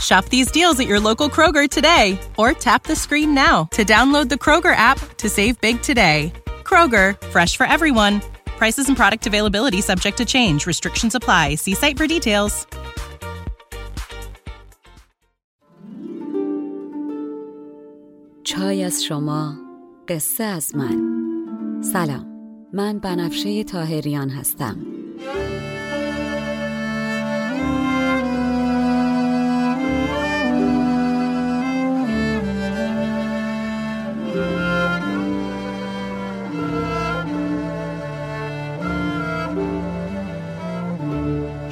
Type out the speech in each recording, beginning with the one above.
Shop these deals at your local Kroger today or tap the screen now to download the Kroger app to save big today. Kroger, fresh for everyone. Prices and product availability subject to change. Restrictions apply. See site for details. چای از شما قصه از من سلام من بنفشه تاهریان هستم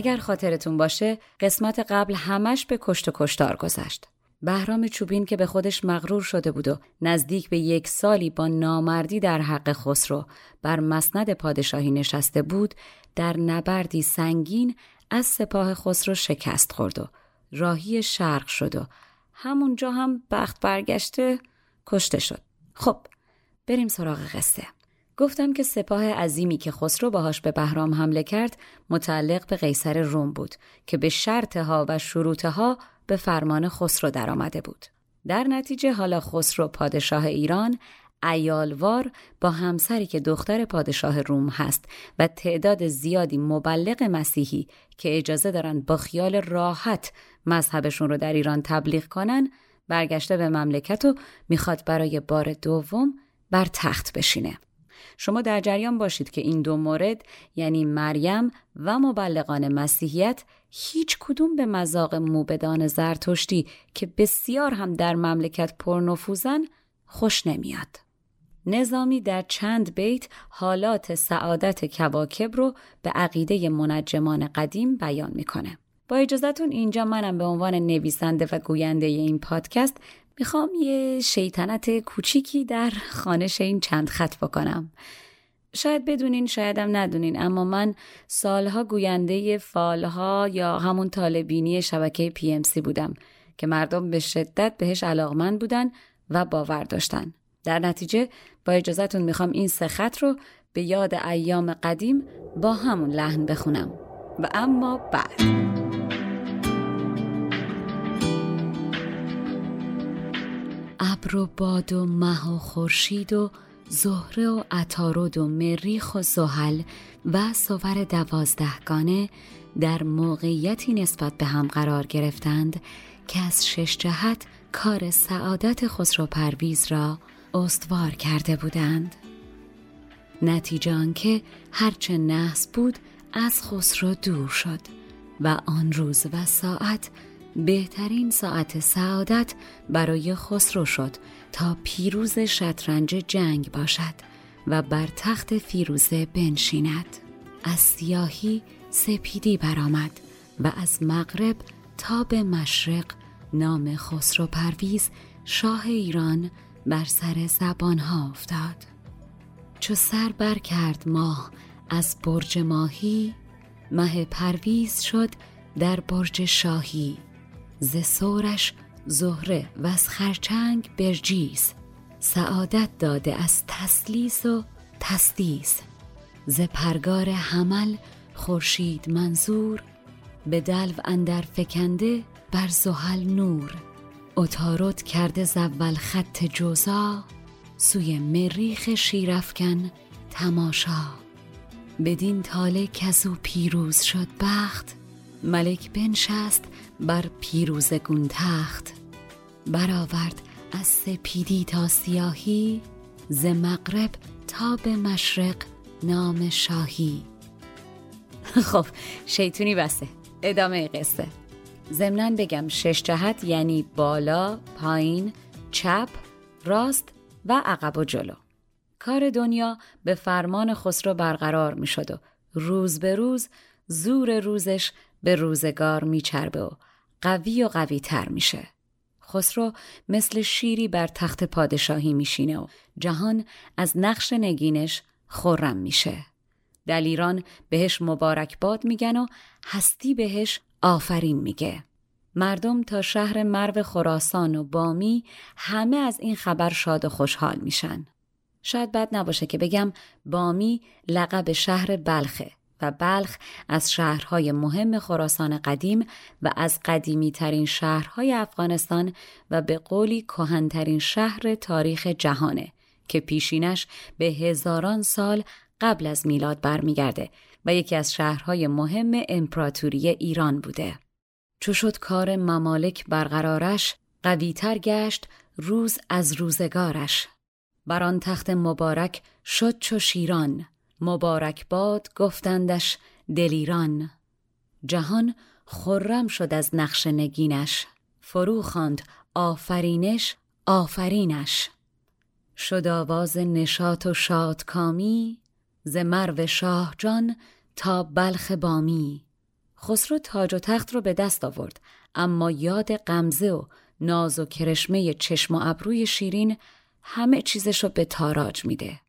اگر خاطرتون باشه قسمت قبل همش به کشت و کشتار گذشت. بهرام چوبین که به خودش مغرور شده بود و نزدیک به یک سالی با نامردی در حق خسرو بر مسند پادشاهی نشسته بود در نبردی سنگین از سپاه خسرو شکست خورد و راهی شرق شد و همونجا هم بخت برگشته کشته شد. خب بریم سراغ قصه. گفتم که سپاه عظیمی که خسرو باهاش به بهرام حمله کرد متعلق به قیصر روم بود که به شرطها و شروطها به فرمان خسرو درآمده بود. در نتیجه حالا خسرو پادشاه ایران ایالوار با همسری که دختر پادشاه روم هست و تعداد زیادی مبلغ مسیحی که اجازه دارن با خیال راحت مذهبشون رو در ایران تبلیغ کنن برگشته به مملکت و می‌خواد برای بار دوم بر تخت بشینه. شما در جریان باشید که این دو مورد یعنی مریم و مبلغان مسیحیت هیچ کدوم به مذاق موبدان زرتشتی که بسیار هم در مملکت پرنفوزن خوش نمیاد. نظامی در چند بیت حالات سعادت کواکب رو به عقیده منجمان قدیم بیان می‌کنه. با اجازتون اینجا منم به عنوان نویسنده و گوینده این پادکست می‌خوام یه شیطنت کوچیکی در خانش این چند خط بکنم. شاید بدونین شایدم ندونین اما من سالها گوینده فالها یا همون طالبینی شبکه پی ام سی بودم که مردم به شدت بهش علاقمند بودن و باور داشتن. در نتیجه با اجازتون می‌خوام این سه خط رو به یاد ایام قدیم با همون لحن بخونم و اما بعد ابر و باد و مه و خورشید و زهره و عطارد و مریخ و زحل و سوور دوازدهگانه در موقعیتی نسبت به هم قرار گرفتند که از شش جهت کار سعادت خسرو پرویز را استوار کرده بودند. نتیجه آنکه هرچه نحس بود از خسرو دور شد و آن روز و ساعت بهترین ساعت سعادت برای خسرو شد تا پیروز شطرنج جنگ باشد و بر تخت فیروزه بنشیند. از سیاهی سپیدی برآمد و از مغرب تا به مشرق نام خسرو پرویز شاه ایران بر سر زبان ها افتاد. چو سر بر کرد ماه از برج ماهی مه پرویز شد در برج شاهی. ز سورش زهره و از خرچنگ برجیز سعادت داده از تسلیس و تسدیس. ز پرگار حمل خورشید منظور به دلو اندر فکنده بر زحل نور. اتارد کرده زول خط جوزا سوی مریخ شیرفکن تماشا. بدین تاله کزو پیروز شد بخت ملک بنشست بر پیروز گون تخت برآورد از سپیدی تا سیاهی ز مغرب تا به مشرق نام شاهی خب شیطونی بسته ادامه قصه ضمنا بگم شش جهت یعنی بالا، پایین، چپ، راست و عقب و جلو. کار دنیا به فرمان خسرو برقرار می شد و روز به روز زور روزش به روزگار می چربه و قوی و قوی تر میشه. خسرو مثل شیری بر تخت پادشاهی میشینه و جهان از نقش نگینش خورم میشه. دلیران بهش مبارکباد میگن و هستی بهش آفرین میگه. مردم تا شهر مرو خراسان و بامی همه از این خبر شاد و خوشحال میشن. شاید بد نباشه که بگم بامی لقب شهر بلخه و بلخ از شهرهای مهم خراسان قدیم و از قدیمی ترین شهرهای افغانستان و به قولی کهنترین شهر تاریخ جهانه که پیشینش به هزاران سال قبل از میلاد برمیگرده و یکی از شهرهای مهم امپراتوری ایران بوده. چو شد کار ممالک برقرارش قویتر گشت روز از روزگارش بر آن تخت مبارک شد چو شیران مبارک باد گفتندش دلیران. جهان خرم شد از نقش نگینش. فرو خواند آفرینش آفرینش. شد آواز نشاط و شادکامی ز مرو شاه جان تا بلخ بامی. خسرو تاج و تخت رو به دست آورد اما یاد غمزه و ناز و کرشمه چشم و ابروی شیرین همه چیزش رو به تاراج میده.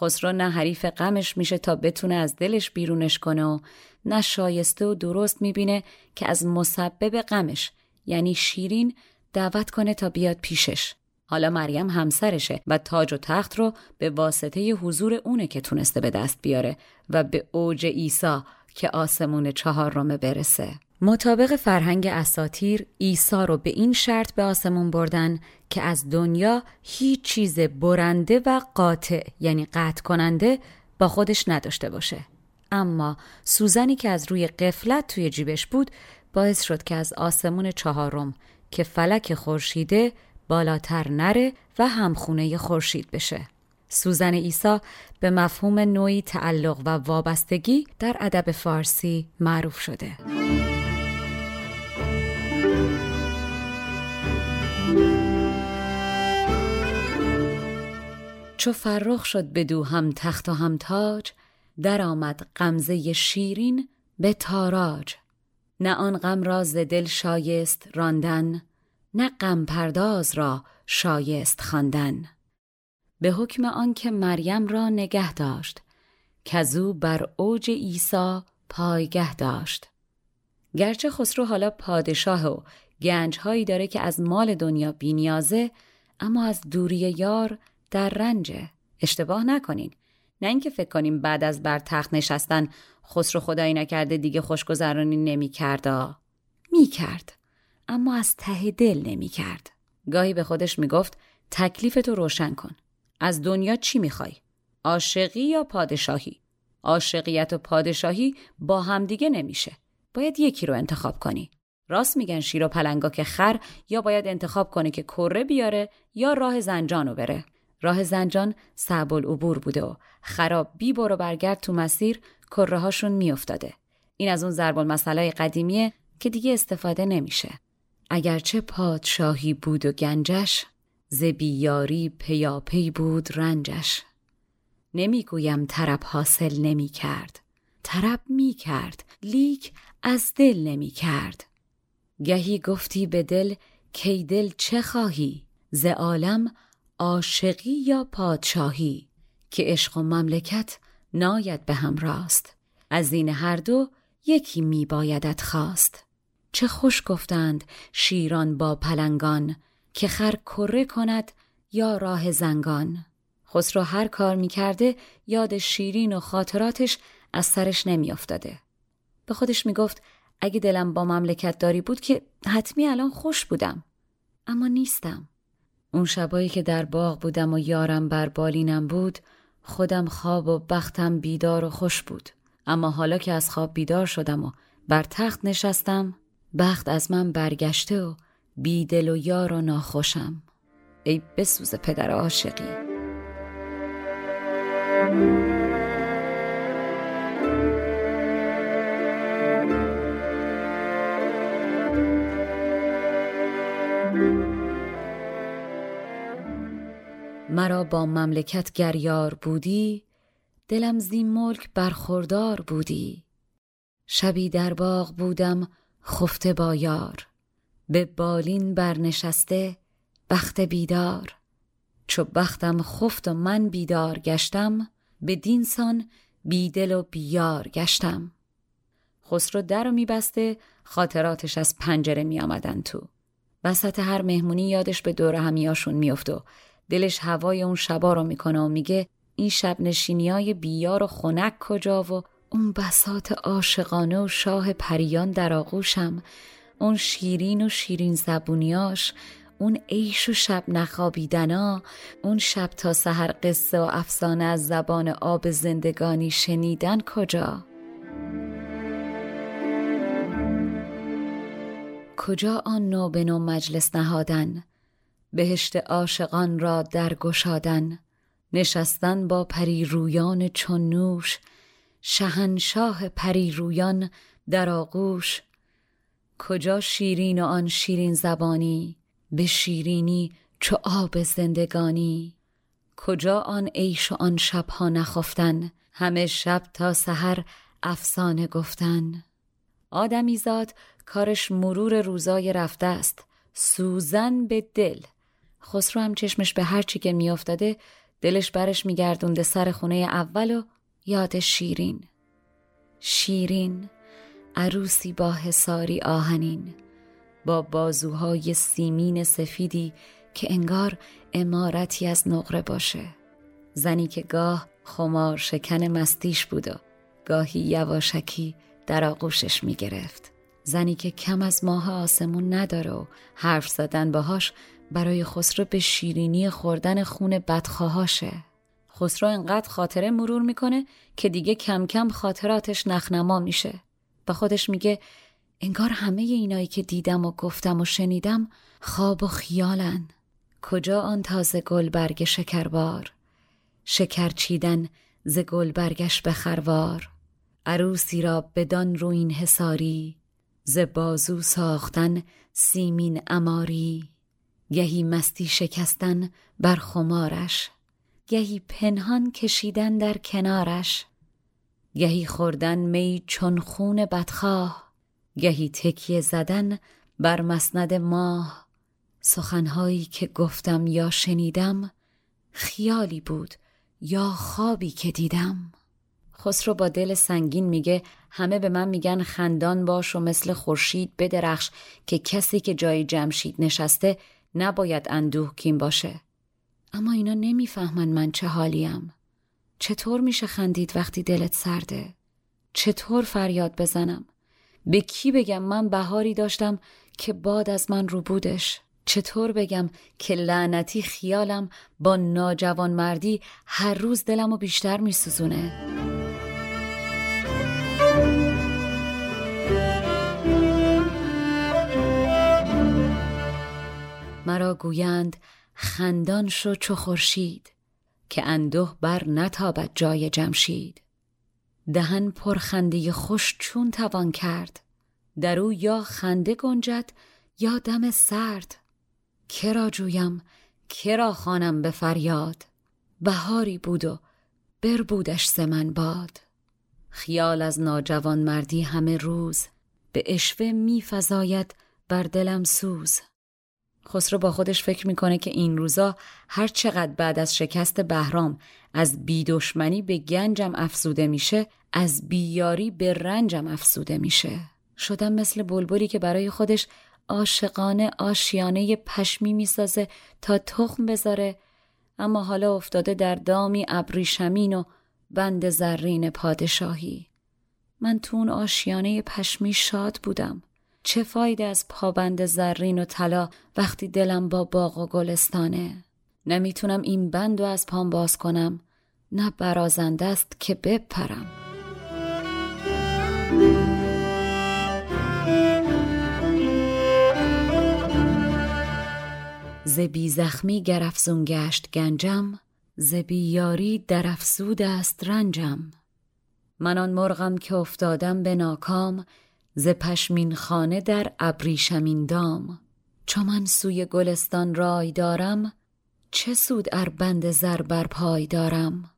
خسرو نه حریف غمش میشه تا بتونه از دلش بیرونش کنه و نه شایسته و درست می‌بینه که از مسبب غمش یعنی شیرین دعوت کنه تا بیاد پیشش. حالا مریم همسرشه و تاج و تخت رو به واسطه حضور اونه که تونسته به دست بیاره و به اوج عیسی که آسمون چهارم برسه. مطابق فرهنگ اساتیر عیسی رو به این شرط به آسمون بردن که از دنیا هیچ چیز برنده و قاطع یعنی قطع کننده با خودش نداشته باشه اما سوزنی که از روی قفلت توی جیبش بود باعث شد که از آسمون چهارم که فلک خورشیده بالاتر نره و همخونه خورشید بشه سوزن عیسی به مفهوم نوعی تعلق و وابستگی در ادب فارسی معروف شده. چو فرخ شد بدو هم تخت و هم تاج در آمد غمزه شیرین به تاراج. نه آن غم را ز دل شایست راندن نه غم پرداز را شایست خواندن. به حکم آنکه مریم را نگه داشت کزو بر اوج عیسی پایگه داشت. گرچه خسرو حالا پادشاه و گنجهایی داره که از مال دنیا بینیازه اما از دوری یار در رنجه اشتباه نکنین نه اینکه فکر کنیم بعد از بر تخت نشستن خسرو خدایی نکرده دیگه خوشگذرانی نمی کرد می کرد اما از ته دل نمی کرد گاهی به خودش می گفت تکلیف تو روشن کن از دنیا چی می‌خوای؟ عاشقی یا پادشاهی؟ عاشقیت و پادشاهی با همدیگه نمیشه. باید یکی رو انتخاب کنی. راست میگن شیر و پلنگا که خر یا باید انتخاب کنه که کره بیاره یا راه زنجان رو بره. راه زنجان صعب العبور بوده و خراب بی برو برگرد تو مسیر کره هاشون میافتاده. این از اون ضرب المثلای قدیمیه که دیگه استفاده نمیشه. اگرچه پادشاهی بود و گنجش ز بیاری پیاپی بود رنجش نمی‌گویم طرب حاصل نمی کرد طرب می کرد لیک از دل نمی کرد گهی گفتی به دل کی دل چه خواهی ز عالم عاشقی یا پادشاهی که عشق و مملکت ناید به هم راست. از این هر دو یکی می بایدت خواست. چه خوش گفتند شیران با پلنگان که خر کره کند یا راه زنگان. خسرو هر کار می‌کرده یاد شیرین و خاطراتش از سرش نمیافتاده. به خودش می‌گفت اگه دلم با مملکت داری بود که حتمی الان خوش بودم. اما نیستم. اون شبایی که در باغ بودم و یارم بر بالینم بود خودم خواب و بختم بیدار و خوش بود. اما حالا که از خواب بیدار شدم و بر تخت نشستم بخت از من برگشته و بیدل و یار و ناخوشم. ای بسوز پدر عاشقی. مرا با مملکت گریار بودی دلم زین ملک برخوردار بودی. شبی در باغ بودم خفته با یار به بالین برنشسته بخت بیدار. چو بختم خفت و من بیدار گشتم به دینسان بیدل و بیار گشتم. خسرو در رو میبسته خاطراتش از پنجره می آمدن تو. وسط هر مهمونی یادش به دور همیاشون میافت و دلش هوای اون شبا رو می‌کنه و میگه این شب نشینی بیار و خنک کجا و اون بسات عاشقانه و شاه پریان در آغوشم اون شیرین و شیرین زبونیاش اون عیش و شب نخوابیدنا اون شب تا سحر قصه و افسانه از زبان آب زندگانی شنیدن کجا؟ کجا آن نو به نو مجلس نهادن؟ بهشت عاشقان را درگشادن نشستن با پری رویان چون نوش شهنشاه پری رویان در آغوش. کجا شیرین و آن شیرین زبانی؟ به شیرینی چو آب زندگانی. کجا آن عیش و آن شبها نخفتن؟ همه شب تا سحر افسانه گفتن. آدمیزاد کارش مرور روزای رفته است. سوزن به دل. خسرو هم چشمش به هر چی که میافتاده دلش برش میگردونده سر خونه اول و یاد شیرین شیرین عروسی با حساری آهنین با بازوهای سیمین سفیدی که انگار امارتی از نقره باشه زنی که گاه خمار شکن مستیش بود و گاهی یواشکی در آغوشش می گرفت. زنی که کم از ماه آسمون نداره و حرف زدن باهاش برای خسرو به شیرینی خوردن خون بدخواهاشه. خسرو انقدر خاطره مرور می‌کنه که دیگه کم کم خاطراتش نخنما میشه. به خودش میگه انگار همه اینایی که دیدم و گفتم و شنیدم خواب و خیالن کجا آن تازه گل برگ شکربار شکر چیدن ز گل برگش به خروار عروسی را بدان روین حساری ز بازو ساختن سیمین اماری گهی مستی شکستن بر خمارش گهی پنهان کشیدن در کنارش گهی خوردن می چون خون بدخواه گهی تکیه زدن بر مسند ماه. سخنهایی که گفتم یا شنیدم خیالی بود یا خوابی که دیدم. خسرو با دل سنگین میگه همه به من میگن خندان باش و مثل خورشید بدرخش که کسی که جای جمشید نشسته نباید اندوه کیم باشه. اما اینا نمی‌فهمن من چه حالیم. چطور میشه خندید وقتی دلت سرده؟ چطور فریاد بزنم؟ به کی بگم من بهاری داشتم که باد از من رو بودش؟ چطور بگم که لعنتی خیالم با ناجوان مردی هر روز دلمو بیشتر میسوزونه؟ مرا گویند خندان شو چو خورشید که اندوه بر نتابد جای جمشید. دهن پرخنده خوش چون توان کرد در او یا خنده گنجد یا دم سرد. کرا جویم کرا خانم به فریاد بهاری بود و بربودش سمن باد. خیال از ناجوان مردی همه روز به اشوه می فزاید بر دلم سوز. خسرو با خودش فکر می‌کنه که این روزا هر چقدر بعد از شکست بهرام از بیدشمنی به گنجم افزوده میشه از بیاری به رنجم افزوده میشه. شدم مثل بلبلی که برای خودش عاشقانه آشیانه پشمی می‌سازه تا تخم بذاره اما حالا افتاده در دامی ابریشمین و بند زرین پادشاهی. من تو اون آشیانه پشمی شاد بودم. چه فایده از پابند زرین و طلا وقتی دلم با باغ و گلستانه؟ نمی‌تونم این بند و از پام باز کنم. نه برازنده است که بپرم. ز بی زخمی گر گشت گنجم ز یاری در است رنجم. من آن مرغم که افتادم به ناکام ز پشمین خانه در ابریشمین دام. چو من سوی گلستان رای دارم چه سود ار بند زر بر پای دارم.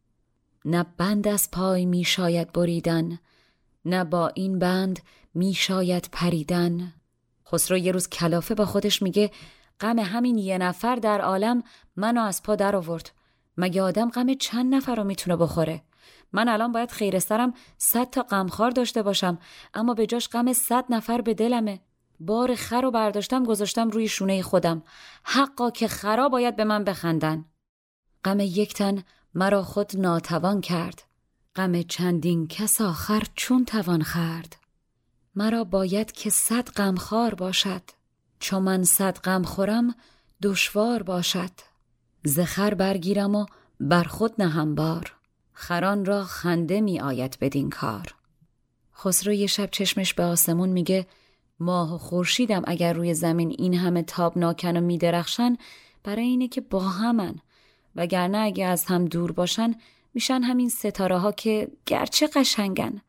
نه بند از پای می شاید بریدن نه با این بند می شاید پریدن. خسرو یه روز کلافه با خودش میگه غم همین یه نفر در عالم منو از پا در آورد. مگه آدم غم چند نفر رو می‌تونه بخوره؟ من الان باید خیر سرم صد تا غمخوار داشته باشم اما به جاش غم صد نفر به دلمه. بار خر رو برداشتم گذاشتم روی شونه خودم. حقا که خرا باید به من بخندن. غم یک تن مرا خود ناتوان کرد. غم چندین کس آخر چون توان خرد مرا باید که صد غمخوار باشد. چون من صد غم خورم دشوار باشد. زخر برگیرم و بر خود نهم بار. خران را خنده می آید بدین کار. خسرو یه شب چشمش به آسمون میگه ماه و خورشیدم اگر روی زمین این همه تابناکن و میدرخشن برای اینه که با همن. وگرنه اگه از هم دور باشن میشن همین ستاره ها که گرچه قشنگن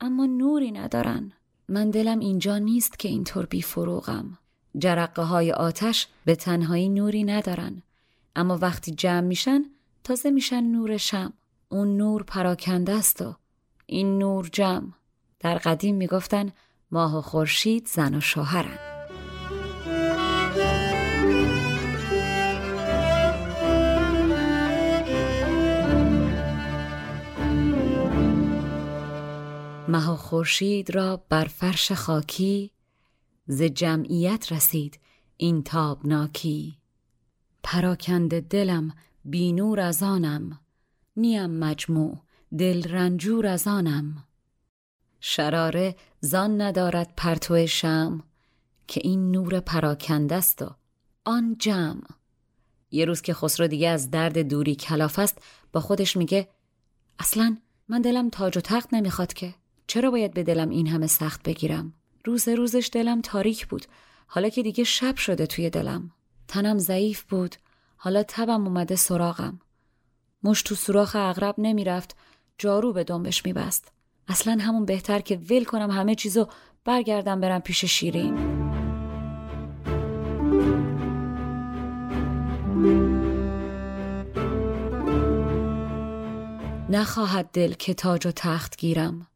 اما نوری ندارن. من دلم اینجا نیست که اینطور بی فروغم. جرقه های آتش به تنهایی نوری ندارن. اما وقتی جمع میشن تازه میشن نور شم. اون نور پراکنده است و این نور جمع. در قدیم می‌گفتن ماه و خورشید زن و شوهرن. ماه و خورشید را بر فرش خاکی ز جمعیت رسید این تابناکی. پراکنده دلم بینور از آنم. نیم مجموع. دل رنجور از آنم. شراره زان ندارد پرتو شم که این نور پراکنده است و آن جمع. یه روز که خسرو دیگه از درد دوری کلاف است با خودش میگه اصلا من دلم تاج و تخت نمی‌خواد که. چرا باید به دلم این همه سخت بگیرم؟ روز روزش دلم تاریک بود. حالا که دیگه شب شده توی دلم. تنم ضعیف بود. حالا تبم اومده سراغم. مش تو سوراخ اغرب نمی‌رفت جارو به دنبش میبست. اصلا همون بهتر که ول کنم همه چیزو برگردم برم پیش شیرین. نخواهد دل که تاج و تخت گیرم.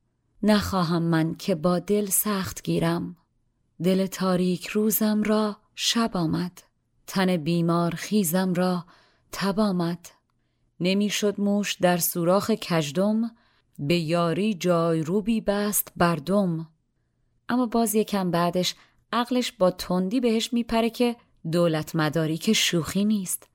نخواهم من که با دل سخت گیرم. دل تاریک روزم را شب آمد. تن بیمار خیزم را تب آمد. نمی‌شد موش در سوراخ کجدم به یاری جای روبی بست بردم اما باز یکم بعدش عقلش با تندی بهش میپره که دولت مداری که شوخی نیست.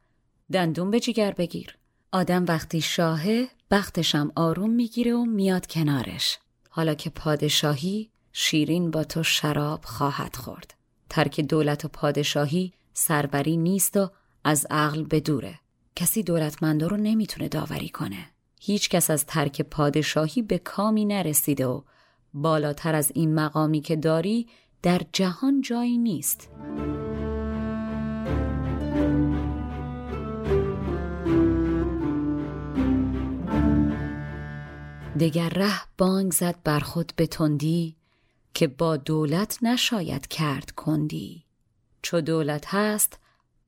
دندون به جگر بگیر. آدم وقتی شاهه بختشم آروم می‌گیره و میاد کنارش. حالا که پادشاهی شیرین با تو شراب خواهد خورد. ترک دولت و پادشاهی سربری نیست و از عقل به دوره. کسی دولتمندا رو نمی‌تونه داوری کنه. هیچ کس از ترک پادشاهی به کامی نرسیده و بالاتر از این مقامی که داری در جهان جایی نیست. دگر ره بانگ زد بر خود به تندی که با دولت نشاید کرد کندی. چو دولت هست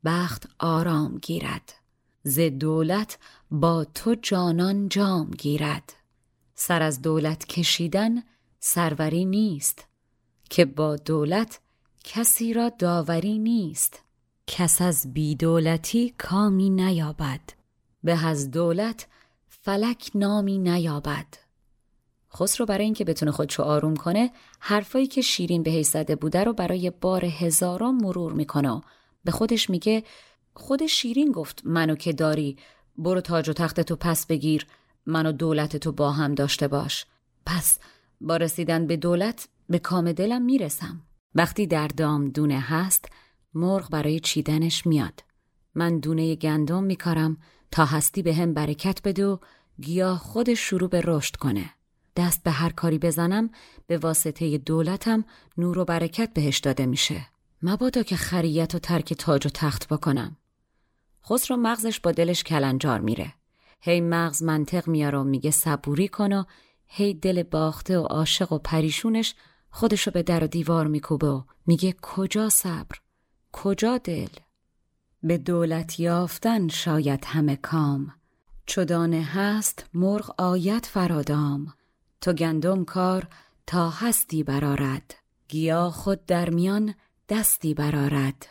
بخت آرام گیرد. ز دولت با تو جانان جام گیرد. سر از دولت کشیدن سروری نیست. که با دولت کسی را داوری نیست. کس از بیدولتی کامی نیابد. به از دولت فلک نامی نیابد. خسرو برای اینکه بتونه خودشو آروم کنه حرفایی که شیرین بهش زده بوده رو برای بار هزاران مرور می‌کنه به خودش میگه خود شیرین گفت منو که داری برو تاج و تخت تو پس بگیر منو دولت تو با هم داشته باش. پس با رسیدن به دولت به کام دلم می‌رسم. وقتی در دام دونه هست مرغ برای چیدنش میاد. من دونه گندم میکارم تا هستی به هم برکت بده و گیاه خودش شروع به رشد کنه. دست به هر کاری بزنم به واسطه دولتم نور و برکت بهش داده میشه. مبادا که خریت و ترک تاج و تخت بکنم. خسرو مغزش با دلش کلنجار میره. هی مغز منطق میاره و میگه صبوری کن و هی دل باخته و عاشق و پریشونش خودشو به در و دیوار میکوبه و میگه کجا صبر؟ کجا دل؟ به دولت یافتن شاید همه کام. چدانه هست مرغ آیت فرادام. تو گندم کار تا هستی برارد گیا خود در میان دستی برارد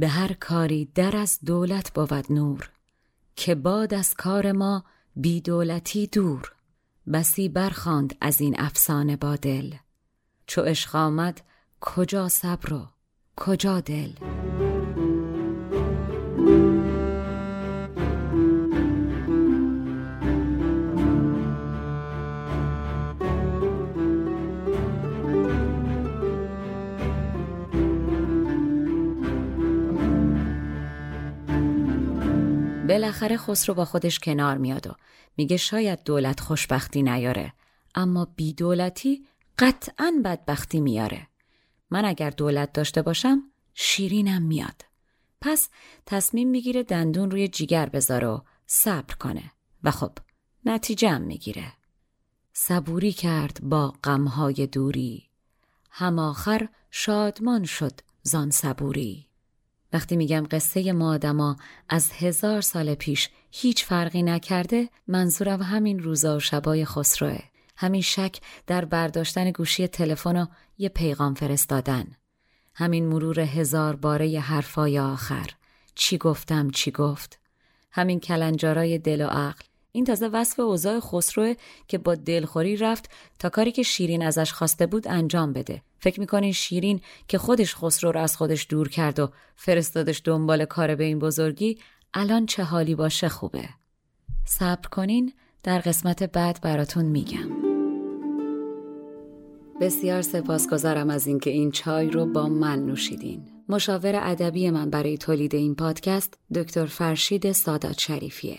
به هر کاری در از دولت بود نور که باد از کار ما بی دولتی دور. بسی برخاند از این افسانه با دل. چو عشق آمد کجا صبر و کجا دل؟ بالاخره خسرو با خودش کنار میاد و میگه شاید دولت خوشبختی نیاره اما بی دولتی قطعا بدبختی میاره. من اگر دولت داشته باشم شیرینم میاد. پس تصمیم می‌گیره دندون روی جیگر بذاره و صبر کنه و خب نتیجه هم می‌گیره. صبوری کرد با غمهای دوری. هم آخر شادمان شد زان صبوری. وقتی میگم قصه ما آدما از هزار سال پیش هیچ فرقی نکرده منظورم همین روزا و شبای خسروه. همین شک در برداشتن گوشی تلفن و یه پیغام فرستادن. همین مرور هزار باره حرفای آخر. چی گفتم چی گفت؟ همین کلنجارای دل و عقل. این تازه وصف اوضاع خسروه که با دلخوری رفت تا کاری که شیرین ازش خواسته بود انجام بده. فکر می‌کنین شیرین که خودش خسرو رو از خودش دور کرد و فرستادش دنبال کار به این بزرگی الان چه حالی باشه خوبه. صبر کنین در قسمت بعد براتون میگم. بسیار سپاسگزارم از اینکه این چای رو با من نوشیدین. مشاور ادبی من برای تولید این پادکست دکتر فرشید سادات شریفیه.